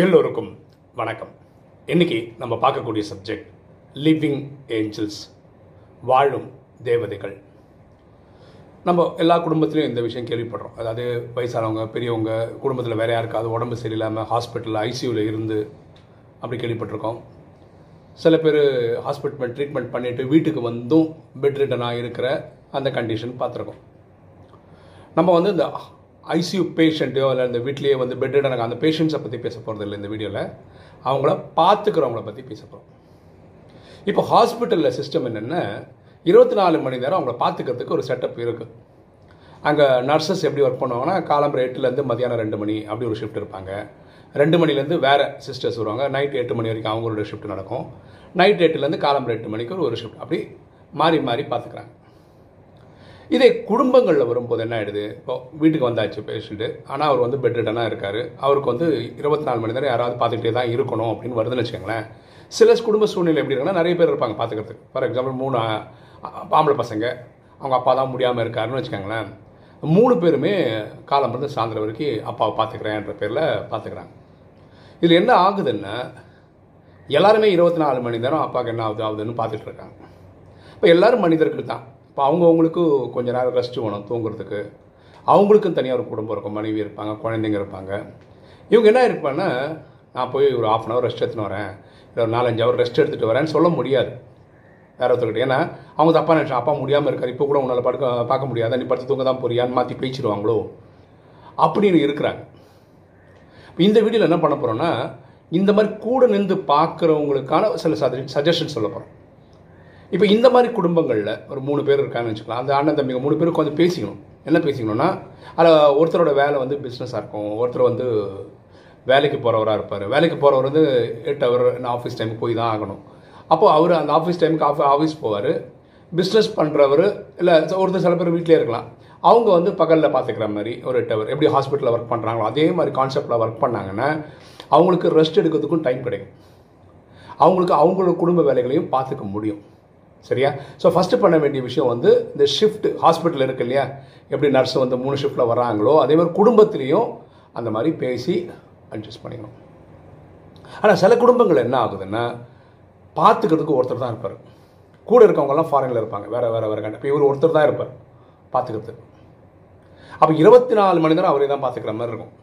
எல்லோருக்கும் வணக்கம். இன்னைக்கு நம்ம பார்க்கக்கூடிய சப்ஜெக்ட் லிவிங் ஏஞ்சல்ஸ் வாழும் தேவதைகள். நம்ம எல்லா குடும்பத்திலையும் இந்த விஷயம் கேள்விப்படுறோம். அதாவது வயசானவங்க பெரியவங்க குடும்பத்தில் வேற யாருக்காவது உடம்பு சரியில்லாமல் ஹாஸ்பிட்டலில் ஐசியூவில் இருந்து அப்படி கேள்விப்பட்டிருக்கோம். சில பேர் ஹாஸ்பிட்டல் ட்ரீட்மெண்ட் பண்ணிவிட்டு வீட்டுக்கு வந்தும் பெட் ரிட்டனாக இருக்கிற அந்த கண்டிஷன் பார்த்துருக்கோம். நம்ம வந்து இந்த ஐசியூ பேஷண்ட்டையோ இல்லை இந்த வீட்லேயே வந்து பெட் ரிட்டனுக்கு அந்த பேஷண்ட்ஸை பற்றி பேச போகிறது இல்லை இந்த வீடியோவில் அவங்கள பார்த்துக்கிறவங்கள பற்றி பேச போகிறோம் இப்போ ஹாஸ்பிட்டலில் சிஸ்டம் என்னென்னா இருபத்தி நாலு மணி நேரம் அவங்கள பார்த்துக்கிறதுக்கு ஒரு செட்டப் இருக்குது அங்கே நர்சஸ் எப்படி ஒர்க் பண்ணுவாங்கன்னா காலம்பரம் எட்டுலேருந்து மதியானம் ரெண்டு மணி அப்படி ஒரு ஷிஃப்ட் இருப்பாங்க. ரெண்டு மணிலேருந்து வேறு சிஸ்டர்ஸ் வருவாங்க. நைட் எட்டு மணி வரைக்கும் அவங்களோட ஷிஃப்ட் நடக்கும். நைட் எட்டுலேருந்து காலம்பரம் எட்டு மணிக்கு ஒரு ஒரு ஷிஃப்ட் அப்படி மாறி மாறி பார்த்துக்கிறாங்க. இதே குடும்பங்களில் வரும்போது என்ன ஆயிடுது? இப்போ வீட்டுக்கு வந்தாச்சு பேஷண்ட்டு ஆனால் அவர் வந்து பெட்ரிட்டனாக இருக்கார். அவருக்கு வந்து இருபத்தி நாலு மணி நேரம் யாராவது பார்த்துக்கிட்டே தான் இருக்கணும் அப்படின்னு வருதுன்னு வச்சுக்கோங்களேன். சில குடும்ப சூழ்நிலை எப்படி இருக்குன்னா நிறைய பேர் இருப்பாங்க பார்த்துக்கிறதுக்கு. ஃபார் எக்ஸாம்பிள் மூணு ஆம்பளை பசங்க. அவங்க அப்பா தான் முடியாமல் இருக்காருன்னு வச்சுக்கோங்களேன். மூணு பேருமே காலம் இருந்து சாயந்தரம் வரைக்கும் அப்பாவை பார்த்துக்கிறேன்ற பேரில் பார்த்துக்கிறாங்க. இதில் என்ன ஆகுதுன்னா எல்லாருமே இருபத்தி நாலு மணி நேரம் அப்பாவுக்கு என்ன ஆகுது ஆகுதுன்னு பார்த்துட்டு இருக்காங்க. இப்போ எல்லாரும் மனிதர்கள் தான். இப்போ அவங்கவுங்களுக்கு கொஞ்ச நேரம் ரெஸ்ட் வேணும் தூங்குறதுக்கு. அவங்களுக்கும் தனியாக ஒரு குடும்பம் இருக்கும். மனைவி இருப்பாங்க குழந்தைங்க இருப்பாங்க. இவங்க என்ன இருப்பாங்கன்னா நான் போய் ஒரு ஆஃப் அன் ஹவர் ரெஸ்ட் எடுத்துன்னு வரேன். இல்லை ஒரு நாலஞ்சு ஹவர் ரெஸ்ட் எடுத்துகிட்டு வரேன்னு சொல்ல முடியாது. வேற ஒருத்தர்கிட்ட. ஏன்னா அவங்க தப்பா நினச்சா அப்பா முடியாமல் இருக்காரு. இப்போ கூட உன்னால் படுக்க பார்க்க முடியாதா. நீ படுத்து தூங்க தான் போறியான்னு மாற்றி பேச்சிடுவாங்களோ அப்படின்னு இருக்கிறாங்க. இப்போ இந்த வீடியோவில் என்ன பண்ண போகிறோன்னா இந்த மாதிரி கூட நின்று பார்க்குறவங்களுக்கான சில சஜஷன் சொல்ல போகிறோம் இப்போ இந்த மாதிரி குடும்பங்களில் ஒரு மூணு பேர் இருக்காங்கன்னு வச்சுக்கலாம். அந்த அண்ணன் தம்பிங்க மூணு பேருக்கு வந்து பேசிக்கணும். என்ன பேசிக்கணும்னா அதில் ஒருத்தரோட வேலை வந்து பிஸ்னஸாக இருக்கும். ஒருத்தர் வந்து வேலைக்கு போகிறவராக இருப்பார். வேலைக்கு போகிறவர் வந்து எட்டு ஹவர் ஆஃபீஸ் டைமுக்கு போய் தான் ஆகணும். அப்போ அவர் அந்த ஆஃபீஸ் டைமுக்கு ஆஃபீ ஆஃபீஸ் போவார். பிஸ்னஸ் பண்ணுறவர் இல்லை ஒருத்தர் சில பேர் வீட்டிலே இருக்கலாம். அவங்க வந்து பகலில் பார்த்துக்கிற மாதிரி ஒரு எட்டு ஹவர் எப்படி ஹாஸ்பிட்டலில் ஒர்க் பண்ணுறாங்களோ அதே மாதிரி கான்செப்டில் ஒர்க் பண்ணாங்கன்னா அவங்களுக்கு ரெஸ்ட் எடுக்கிறதுக்கும் டைம் கிடைக்கும். அவங்களுக்கு அவங்களோட குடும்ப வேலைகளையும் பார்த்துக்க முடியும். சரியா? ஸோ ஃபஸ்ட்டு பண்ண வேண்டிய விஷயம் வந்து இந்த ஷிஃப்ட் ஹாஸ்பிட்டல் இருக்கு இல்லையா? எப்படி நர்ஸ் வந்து மூணு ஷிஃப்ட்டில் வராங்களோ அதே மாதிரி குடும்பத்துலேயும் அந்த மாதிரி பேசி அட்ஜஸ்ட் பண்ணிக்கணும். ஆனால் சில குடும்பங்கள் என்ன ஆகுதுன்னா பார்த்துக்கிறதுக்கு ஒருத்தர் தான் இருப்பார். கூட இருக்கவங்கெல்லாம் ஃபாரினில் இருப்பாங்க. வேறு வேறு வேறு கண்ட இப்போ இவர் ஒருத்தர் தான் இருப்பார் பார்த்துக்கிறதுக்கு அப்போ இருபத்தி நாலு மணி நேரம் அவரே தான் பார்த்துக்கிற மாதிரி இருக்கும்.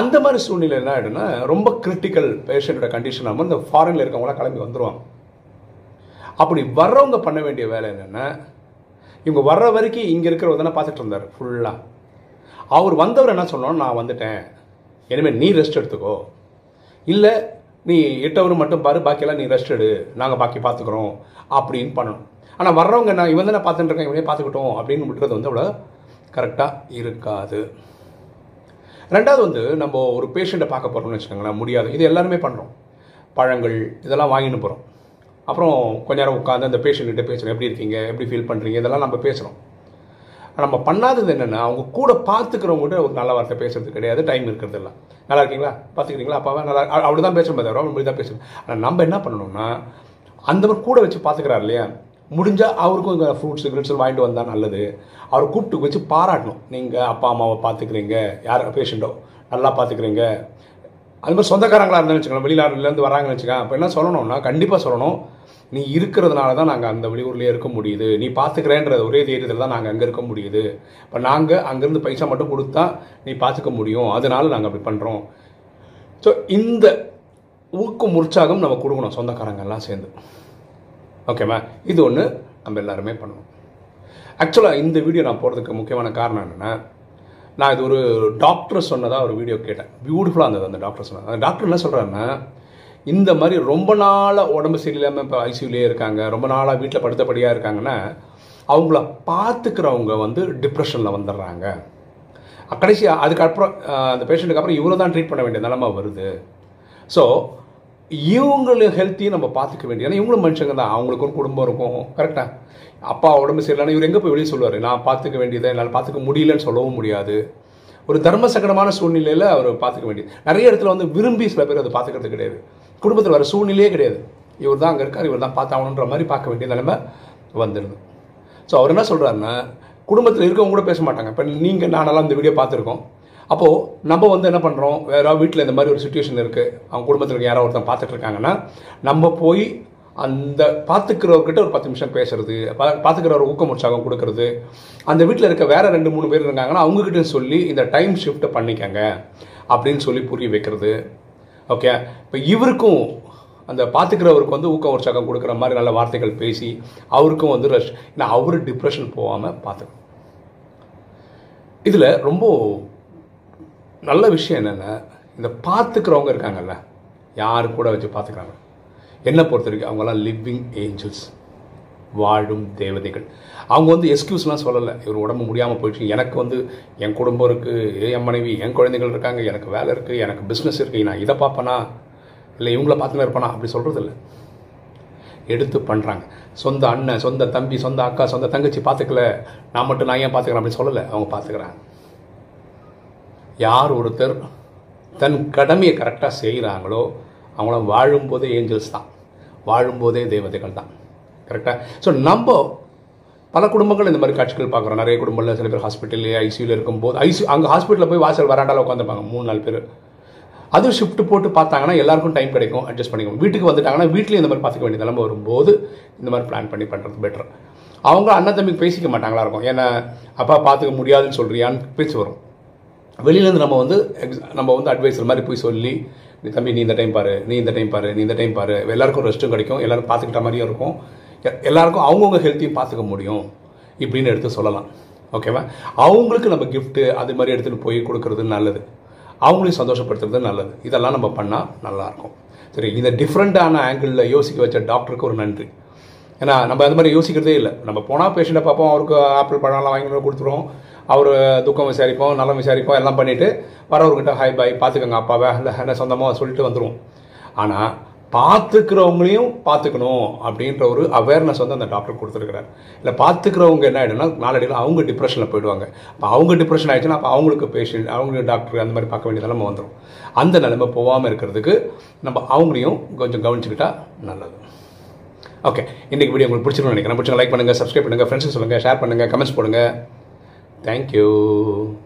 அந்த மாதிரி சூழ்நிலை என்ன ஆகிடும்னா ரொம்ப கிரிட்டிக்கல் பேஷண்ட்டோட கண்டிஷன் ஆகும் இந்த ஃபாரினில் இருக்கவங்களாம் கிளம்பி வந்துடுவாங்க அப்படி வர்றவங்க பண்ண வேண்டிய வேலை என்னென்னா இவங்க வர்ற வரைக்கும் இங்கே இருக்கிறவர் தானே பார்த்துட்டு இருந்தார் ஃபுல்லாக அவர் வந்தவர் என்ன சொன்னோம் நான் வந்துட்டேன். இனிமேல் நீ ரெஸ்ட் எடுத்துக்கோ. இல்லை நீ எட்டவர் மட்டும் பாரு பாக்கியெல்லாம் நீ ரெஸ்ட் எடு. நாங்கள் பாக்கி பார்த்துக்குறோம். அப்படின்னு பண்ணணும். ஆனால் வர்றவங்க நான் இவன் தானே பார்த்துட்டுருக்கேன் இவனே பார்த்துக்கிட்டோம் அப்படின்னு விட்டுறது வந்து அவ்வளோ கரெக்டாக இருக்காது. ரெண்டாவது வந்து நம்ம ஒரு பேஷண்ட்டை பார்க்க போகிறோம்னு வச்சுக்கோங்களேன் முடியாது. இது எல்லாருமே பண்ணுறோம் பழங்கள் இதெல்லாம் வாங்கிட்டு போகிறோம் அப்புறம் கொஞ்ச நேரம் உட்காந்து அந்த பேஷண்ட்கிட்ட பேசுகிறோம் எப்படி இருக்கீங்க? எப்படி ஃபீல் பண்ணுறீங்க இதெல்லாம் நம்ம பேசுகிறோம் நம்ம பண்ணாதது என்னென்னா அவங்க கூட பார்த்துக்கிறவங்ககிட்ட ஒரு நல்ல வார்த்தை பேசுறது கிடையாது. டைம் இருக்கிறது இல்லை நல்லா இருக்கீங்களா? பார்த்துக்கிறீங்களா அப்பாவா? நல்லா அப்படி தான் பேசுகிறோம் தவிர அப்படி தான் பேசுகிறோம் ஆனால் நம்ம என்ன பண்ணணும்னா அந்த மாதிரி கூட வச்சு பார்த்துக்கிறாரு இல்லையா? முடிஞ்சால் அவருக்கும் இந்த ஃப்ரூட்ஸு கிரிட்ஸு வாங்கிட்டு வந்தால் நல்லது. அவரை கூப்பிட்டு வச்சு பாராட்டணும். நீங்கள் அப்பா அம்மாவை பார்த்துக்கிறீங்க. யார் பேஷண்ட்டோ நல்லா பார்த்துக்கிறீங்க. அது மாதிரி சொந்தக்காரங்களாக இருந்தாலும் வச்சுக்கலாம் வெளிநாடுலேருந்து வராங்கன்னு வச்சுக்கோங்க. அப்போ என்ன சொல்லணும்னா கண்டிப்பாக சொல்லணும். நீ இருக்கிறதுனால தான் நாங்கள் அந்த வெளியூர்லேயே இருக்க முடியுது. நீ பார்த்துக்கிறேன்ற ஒரே தைரியத்தில் தான் நாங்கள் அங்கே இருக்க முடியுது. இப்போ நாங்கள் அங்கேருந்து பைசா மட்டும் கொடுத்தா நீ பார்த்துக்க முடியும். அதனால நாங்கள் அப்படி பண்ணுறோம் ஸோ இந்த ஊக்கம் உற்சாகம் நம்ம கொடுக்கணும் சொந்தக்காரங்கெல்லாம் சேர்ந்து. ஓகேவா இது ஒன்று நம்ம எல்லாருமே பண்ணணும். ஆக்சுவலாக இந்த வீடியோ நான் போகிறதுக்கு முக்கியமான காரணம் என்னென்னா நான் இது ஒரு டாக்டர் சொன்னதாக ஒரு வீடியோ கேட்டேன். பியூட்டிஃபுல்லாக இருந்தது அந்த டாக்டர் சொன்னது. அந்த டாக்டர் என்ன சொல்கிறாருன்னா இந்த மாதிரி ரொம்ப நாளாக உடம்பு சரியில்லாமல் இப்போ ஐசியூலேயே இருக்காங்க ரொம்ப நாளாக வீட்டில் படுத்தபடியாக இருக்காங்கன்னா அவங்கள பார்த்துக்கிறவங்க வந்து டிப்ரெஷனில் வந்துடுறாங்க. கடைசியாக அதுக்கப்புறம் அந்த பேஷண்ட்டுக்கு அப்புறம் இவ்வளோ தான் ட்ரீட் பண்ண வேண்டிய நிலமை வருது. ஸோ இவங்களும் ஹெல்த்தையும் நம்ம பார்த்துக்க வேண்டிய ஏன்னா இவங்களும் மனுஷங்க தான். அவங்களுக்கு ஒரு குடும்பம் இருக்கும். கரெக்டாக அப்பா உடம்பு சரியில்லைனா இவர் எங்கே போய் வெளியே சொல்லுவார்? நான் பார்த்துக்க வேண்டியதை என்னால் பார்த்துக்க முடியலன்னு சொல்லவும் முடியாது. ஒரு தர்ம சங்கடமான சூழ்நிலையில் அவர் பார்த்துக்க வேண்டியது. நிறைய இடத்துல வந்து விரும்பி சில பேர் அதை பார்த்துக்கிறது கிடையாது. குடும்பத்தில் வர சூழ்நிலையே கிடையாது. இவர் தான் அங்கே இருக்கார் இவர் தான் பார்த்தாகணுன்ற மாதிரி பார்க்க வேண்டிய நிலைமை வந்துடுது. ஸோ அவர் என்ன சொல்கிறாருன்னா குடும்பத்தில் இருக்கவங்க கூட பேச மாட்டாங்க. இப்போ நீங்கள் நானெல்லாம் இந்த வீடியோ பார்த்துருக்கோம். அப்போது நம்ம வந்து என்ன பண்ணுறோம் வேறு வீட்டில் இந்த மாதிரி ஒரு சுச்சுவேஷன் இருக்குது அவங்க குடும்பத்தில் யாரோ ஒருத்தன் பார்த்துட்டு இருக்காங்கன்னா நம்ம போய் அந்த பார்த்துக்கிறவர்கிட்ட ஒரு பத்து நிமிஷம் பேசுறது பார்த்துக்கிறவர் ஊக்கம் உற்சாகம் கொடுக்கறது. அந்த வீட்டில் இருக்க வேற ரெண்டு மூணு பேர் இருக்காங்கன்னா அவங்ககிட்ட சொல்லி இந்த டைம் ஷிஃப்ட்டை பண்ணிக்கங்க அப்படின்னு சொல்லி புரிய வைக்கிறது. ஓகே இப்போ இவருக்கும் அந்த பார்த்துக்கிறவருக்கு வந்து ஊக்கம் உற்சாகம் கொடுக்குற மாதிரி நல்ல வார்த்தைகள் பேசி அவருக்கும் வந்து ரஷ் ஏன்னா அவர் டிப்ரெஷன் போகாமல் பார்த்துக்கணும். இதில் ரொம்ப நல்ல விஷயம் என்னென்னா இந்த பார்த்துக்கிறவங்க இருக்காங்கல்ல யார் கூட வச்சு பார்த்துக்கிறாங்க? என்னை பொறுத்த வரைக்கும் அவங்களாம் லிவிங் ஏஞ்சல்ஸ் வாழும் தேவதைகள். அவங்க வந்து எக்ஸ்கியூஸ்லாம் சொல்லலை. இவர் உடம்பு முடியாமல் போயிடுச்சு. எனக்கு வந்து என் குடும்பம் இருக்குது என் மனைவி என் குழந்தைகள் இருக்காங்க எனக்கு வேலை இருக்குது எனக்கு பிஸ்னஸ் இருக்குது நான் இதை பார்ப்பேனா? இல்லை இவங்கள பார்த்துன்னு இருப்பானா? அப்படி சொல்கிறது இல்லை எடுத்து பண்ணுறாங்க சொந்த அண்ணன் சொந்த தம்பி சொந்த அக்கா சொந்த தங்கச்சி பார்த்துக்கல. நான் மட்டும் நான் ஏன் பார்த்துக்கிறேன்? அப்படி சொல்லலை. அவங்க பார்த்துக்கிறாங்க. யார் ஒருத்தர் தன் கடமையை கரெக்டாக செய்கிறாங்களோ அவங்கள வாழும்போதே ஏஞ்சல்ஸ் தான். வாழும்போதே தேவதைகள் தான். கரெக்டாக ஸோ நம்ம பல குடும்பங்கள் இந்த மாதிரி காட்சிகள் பார்க்குறோம். நிறைய குடும்பங்களில் சில பேர் ஹாஸ்பிட்டல்லே ஐசியூவில் இருக்கும்போது ஐசியூ அங்கே ஹாஸ்பிட்டலில் போய் வாசல் வராண்டால உட்காந்துருப்பாங்க மூணு நாலு பேர். அதுவும் ஷிஃப்ட் போட்டு பார்த்தாங்கன்னா எல்லாருக்கும் டைம் கிடைக்கும் அட்ஜஸ்ட் பண்ணிக்கணும் வீட்டுக்கு வந்துட்டாங்கன்னா வீட்லேயும் இந்த மாதிரி பார்த்துக்க வேண்டிய நிலம வரும்போது இந்த மாதிரி பிளான் பண்ணி பண்ணுறது பெட்டர் அவங்க அண்ணன் தம்பி பேசிக்க மாட்டாங்களா இருக்கும். ஏன்னா அப்பா பார்த்துக்க முடியாதுன்னு சொல்கிறியான்னு பேச்சு வரும். வெளியிலேருந்து நம்ம வந்து எக்ஸ் நம்ம வந்து அட்வைசர் மாதிரி போய் சொல்லி தம்பி நீ இந்த டைம் பாரு நீ இந்த டைம் பாரு நீ இந்த டைம் பாரு. எல்லாருக்கும் ரெஸ்ட்டும் கிடைக்கும். எல்லாரும் பார்த்துக்கிட்ட மாதிரியும் இருக்கும். எ- எல்லாருக்கும் அவங்கவுங்க ஹெல்த்தையும் பார்த்துக்க முடியும். இப்படின்னு எடுத்து சொல்லலாம். ஓகேவா அவங்களுக்கு நம்ம கிஃப்ட்டு அது மாதிரி எடுத்துகிட்டு போய் கொடுக்கறது நல்லது. அவங்களையும் சந்தோஷப்படுத்துறது நல்லது. இதெல்லாம் நம்ம பண்ணால் நல்லாயிருக்கும் சரி இந்த டிஃப்ரெண்ட்டான ஆங்கிளில் யோசிக்க வச்ச டாக்டருக்கு ஒரு நன்றி. ஏன்னா நம்ம அது மாதிரி யோசிக்கிறதே இல்லை. நம்ம போனால் பேஷண்ட்டை பார்ப்போம் அவருக்கு ஆப்பிள் பழம்லாம் வாங்கி கொடுத்துருவோம். அவர் துக்கம் விசாரிப்போம் நலம் விசாரிப்போம் எல்லாம் பண்ணிவிட்டு வரவர்கிட்ட ஹாய் பாய் பார்த்துக்கோங்க அப்பாவை. இல்லை என்ன சொந்தமாக சொல்லிட்டு வந்துடுவோம் ஆனால் பார்த்துக்கிறவங்களையும் பார்த்துக்கணும் அப்படின்ற ஒரு அவேர்னஸ் வந்து அந்த டாக்டர் கொடுத்துருக்குறாரு. இல்லை பார்த்துக்கிறவங்க என்ன ஆகிடும்னா நாளடியில் அவங்க டிப்ரெஷனில் போயிடுவாங்க. அப்போ அவங்க டிப்ரெஷன் ஆயிடுச்சுன்னா அப்போ அவங்களுக்கு பேஷண்ட் அவங்களுக்கு டாக்டர் அந்த மாதிரி பார்க்க வேண்டிய நிலைமை வந்துடும் அந்த நிலைமை போகாமல் இருக்கிறதுக்கு நம்ம அவங்களையும் கொஞ்சம் கவனிச்சுக்கிட்டா நல்லது. ஓகே இன்றைக்கி வீடியோ உங்களுக்கு பிடிச்சிருக்கும்னு நினைக்கிறேன். பிடிச்சிங்க லைக் பண்ணுங்கள் சப்ஸ்கிரைப் பண்ணுங்கள் ஃப்ரெண்ட்ஸுக்கு சொல்லுங்கள் ஷேர் பண்ணுங்கள் கமெண்ட்ஸ் Thank you.